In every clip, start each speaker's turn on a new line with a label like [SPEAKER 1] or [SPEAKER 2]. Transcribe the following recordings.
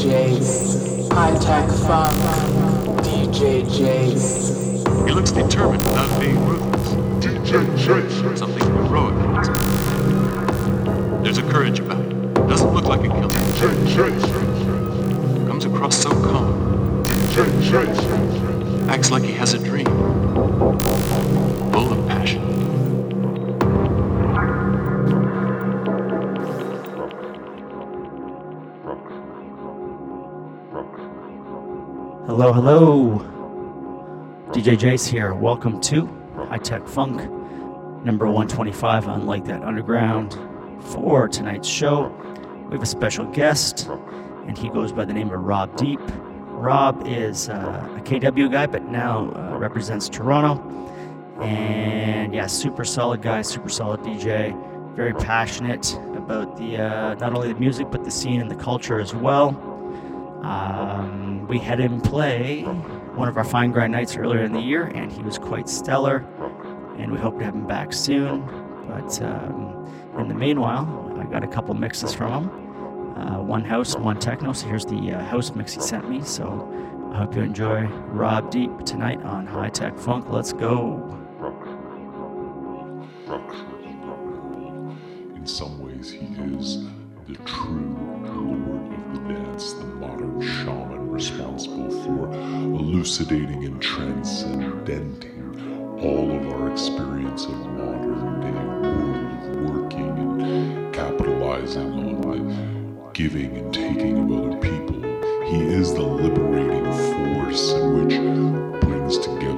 [SPEAKER 1] Jace. High tech funk. DJ Jace.
[SPEAKER 2] He looks determined without being ruthless.
[SPEAKER 3] DJ Jace.
[SPEAKER 2] Something heroic. There's a courage about him. Doesn't look like a killer.
[SPEAKER 3] DJ Jace.
[SPEAKER 2] Comes across so calm.
[SPEAKER 3] DJ Jace.
[SPEAKER 2] Acts like he has a dream. Full of passion.
[SPEAKER 4] Hello, hello. DJ Jace here. Welcome to High Tech Funk, number 125 on Like That Underground. For tonight's show, we have a special guest, and he goes by the name of Rob Deep. Rob is uh, a KW guy, but now uh, represents Toronto. And yeah, super solid guy, super solid DJ. Very passionate about the uh, not only the music but the scene and the culture as well. Um, we had him play one of our fine grind nights earlier in the year, and he was quite stellar. And we hope to have him back soon. But um, in the meanwhile, I got a couple mixes from him uh, one house one techno. So here's the uh, house mix he sent me. So I hope you enjoy Rob Deep tonight on High Tech Funk. Let's go.
[SPEAKER 3] In some ways, he is the true lord of the dance, the modern shaman responsible for elucidating and transcending all of our experience of modern day world of working and capitalizing on giving and taking of other people. He is the liberating force in which brings together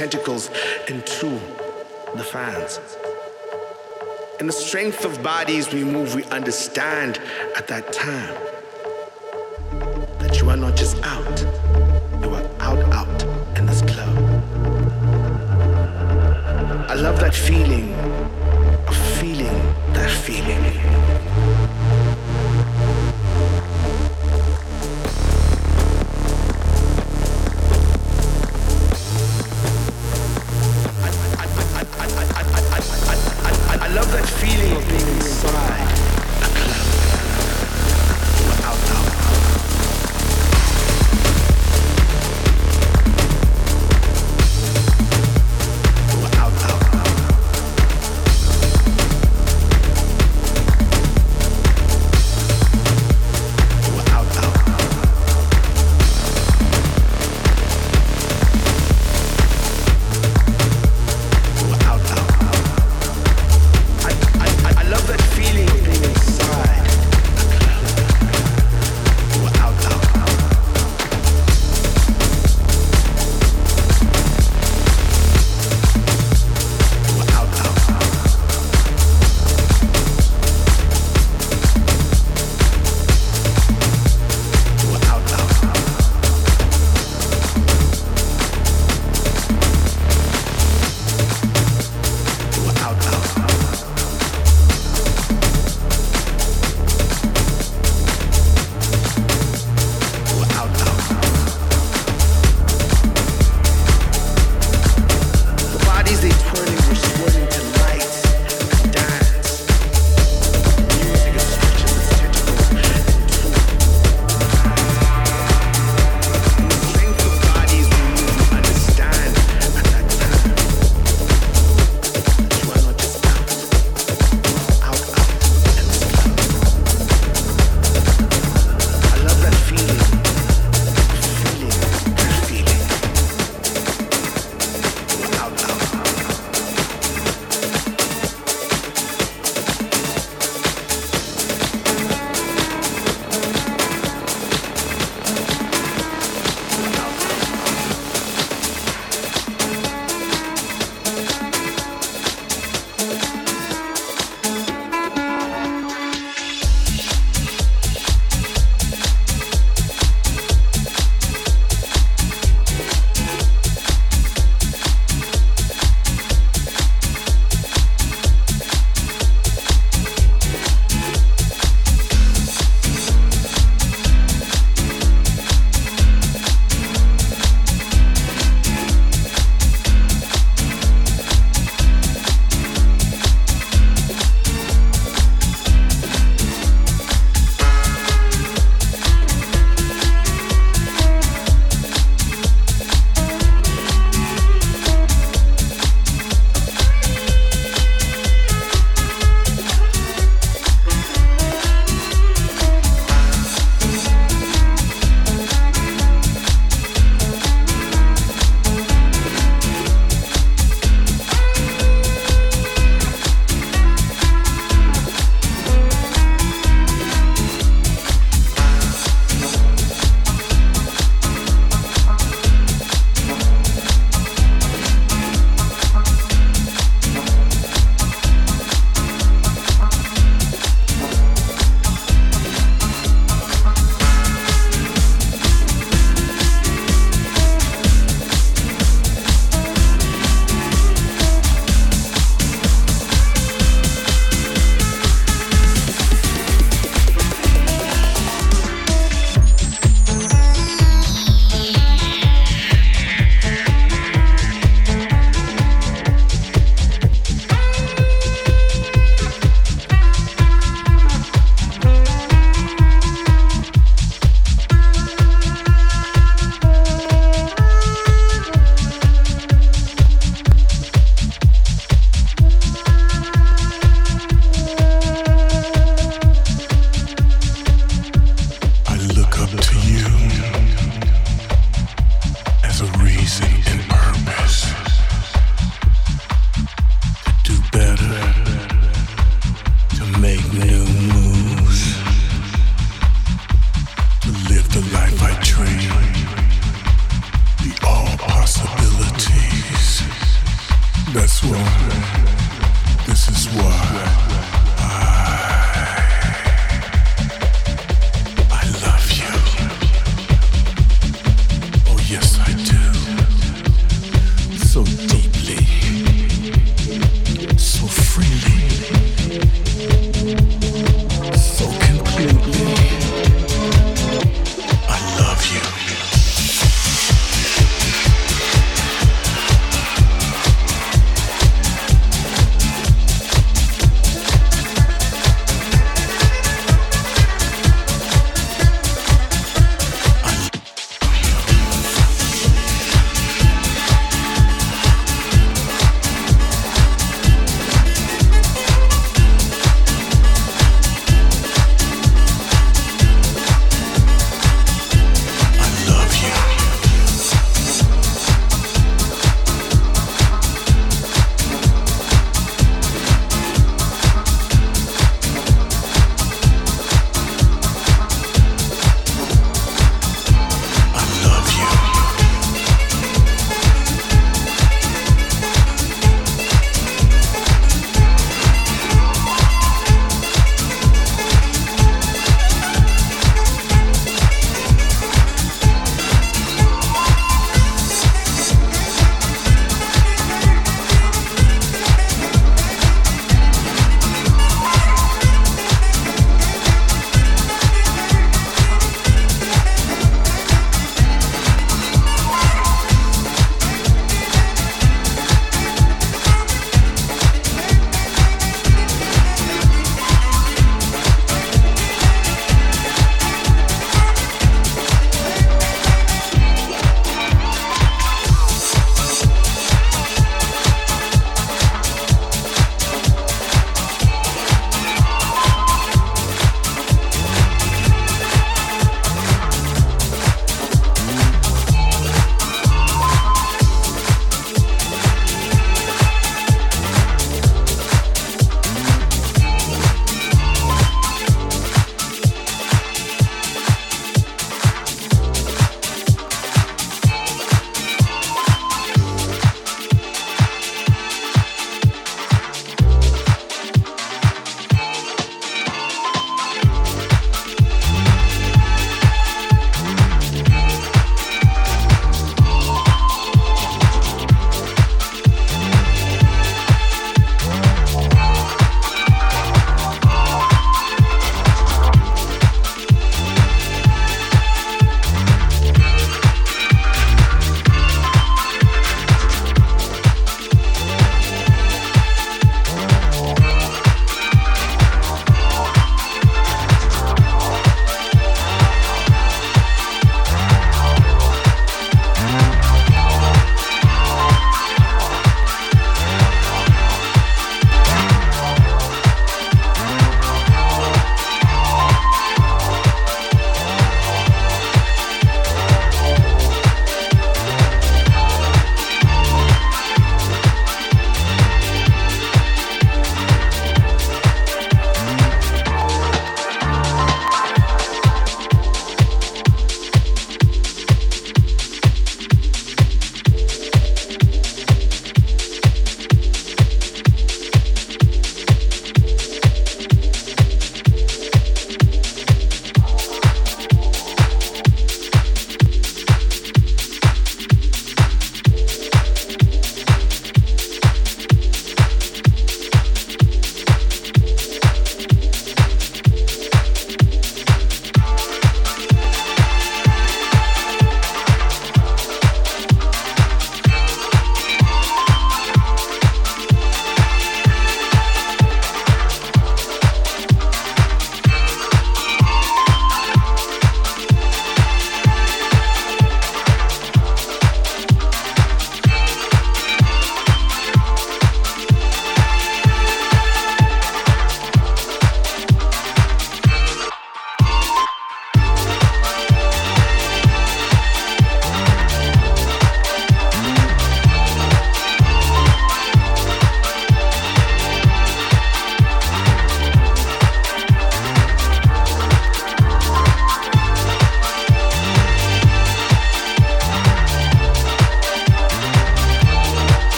[SPEAKER 5] tentacles into the fans. In the strength of bodies we move, we understand at that time that you are not just out, you are out, out in this club. I love that feeling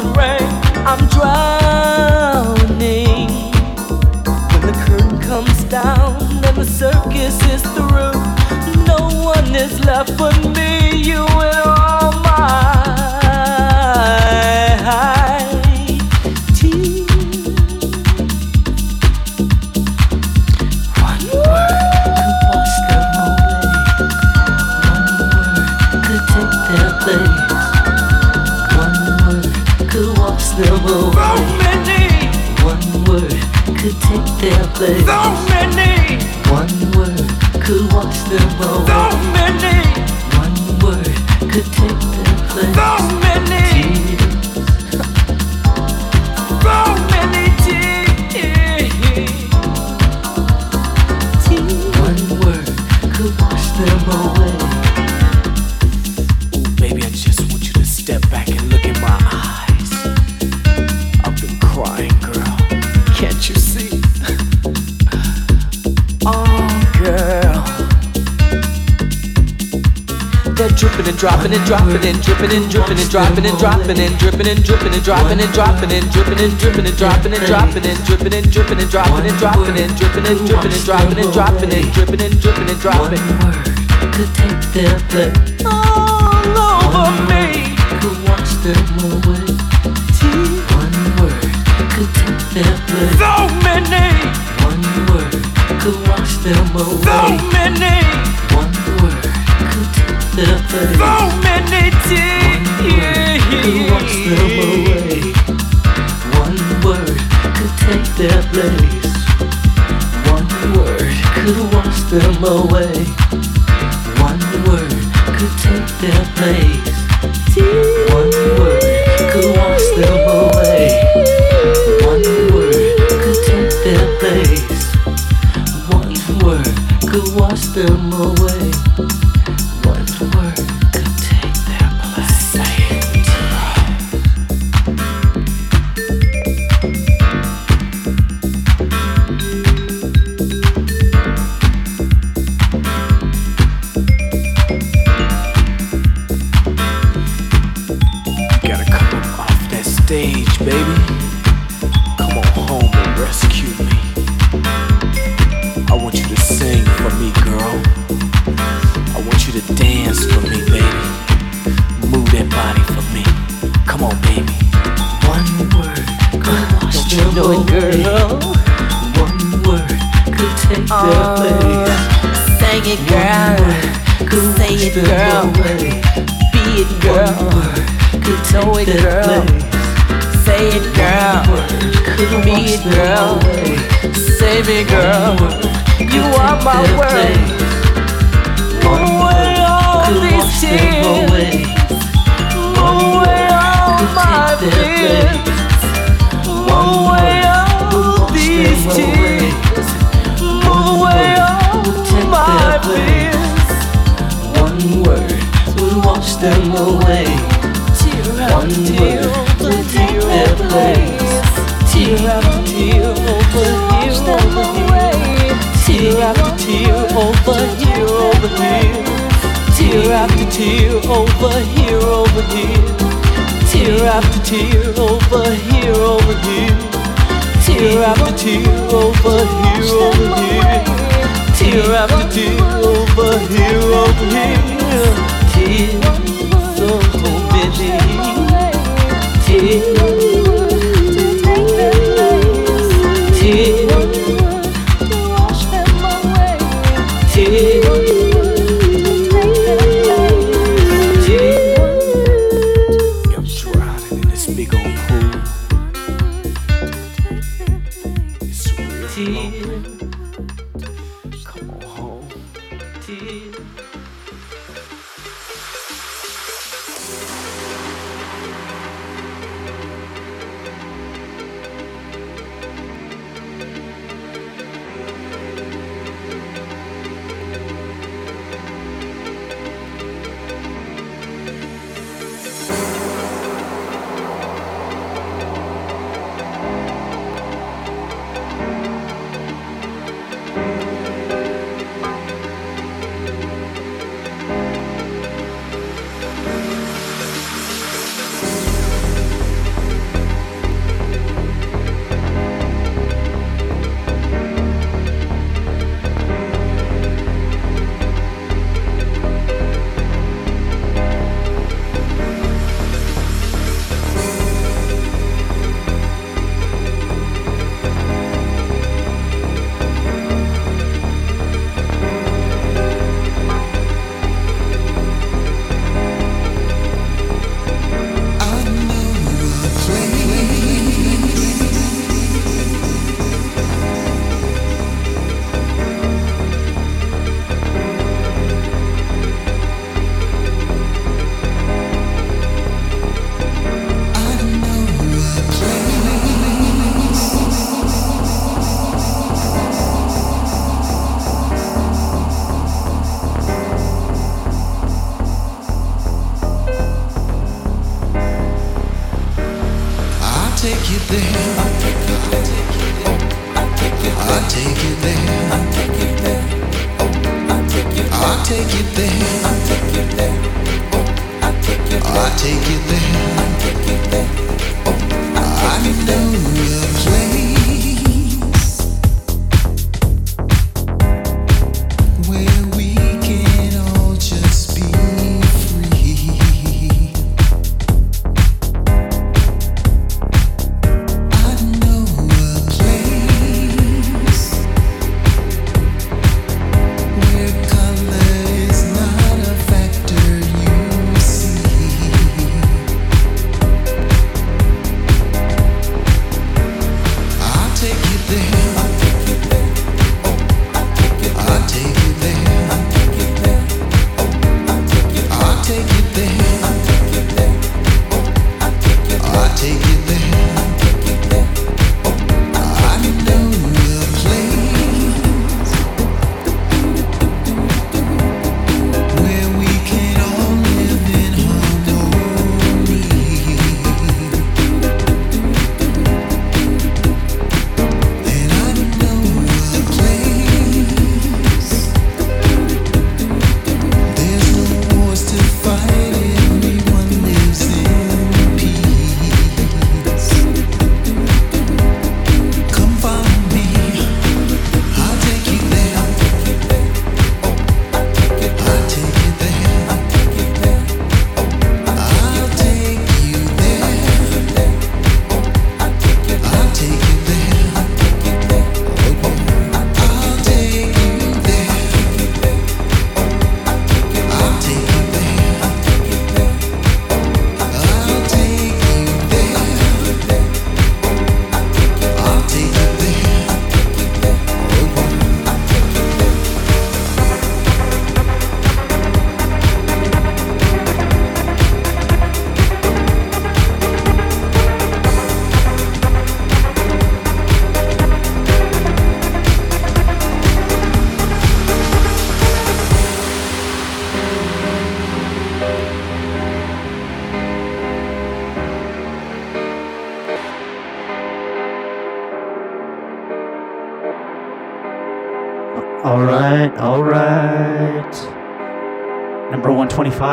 [SPEAKER 6] I'm drowning. When the curtain comes down and the circus is through, no one is left but me, their place. So many. One word could wash them away. So many. One word could take their place. So many. And dropping and dropping and dripping and dripping and dropping and dropping and dripping and dripping and dropping and dropping and dripping and dripping and dropping and dropping and dripping and dripping and dropping and dropping and dripping and dripping and dropping and dropping and dripping and dripping and dropping. One word could take their place all over me. Could wash them away. One word could take their place. So many. One word could wash them away. So many. One word many tears. Could wash them away. One word could take their place. One word could wash them away. One word could take their place. One word could wash them away. One word could take their place. One word could wash them away. Them away. Tear after tear over tear over place. Tear after tear over here over here. Tear after tear over here over here. Tear after tear over here over here. Tear after tear over here over here. Tear after tear over here over here. Tear after tear over here over here. Tears so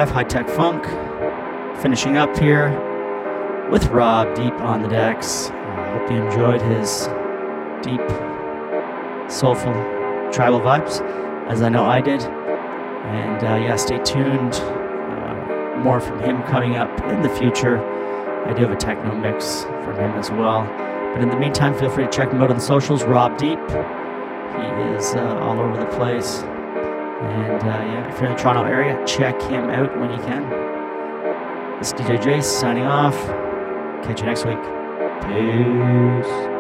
[SPEAKER 4] 125, High Tech Funk. Finishing up here with Robdeep on the decks. I hope you enjoyed his deep, soulful tribal vibes, as I know I did. And uh, yeah, stay tuned. Uh, more from him coming up in the future. I do have a techno mix from him as well. But in the meantime, feel free to check him out on the socials. Robdeep. He is uh, all over the place. And uh, yeah, if you're in the Toronto area, check him out when you can. This is DJ Jace signing off. Catch you next week. Peace.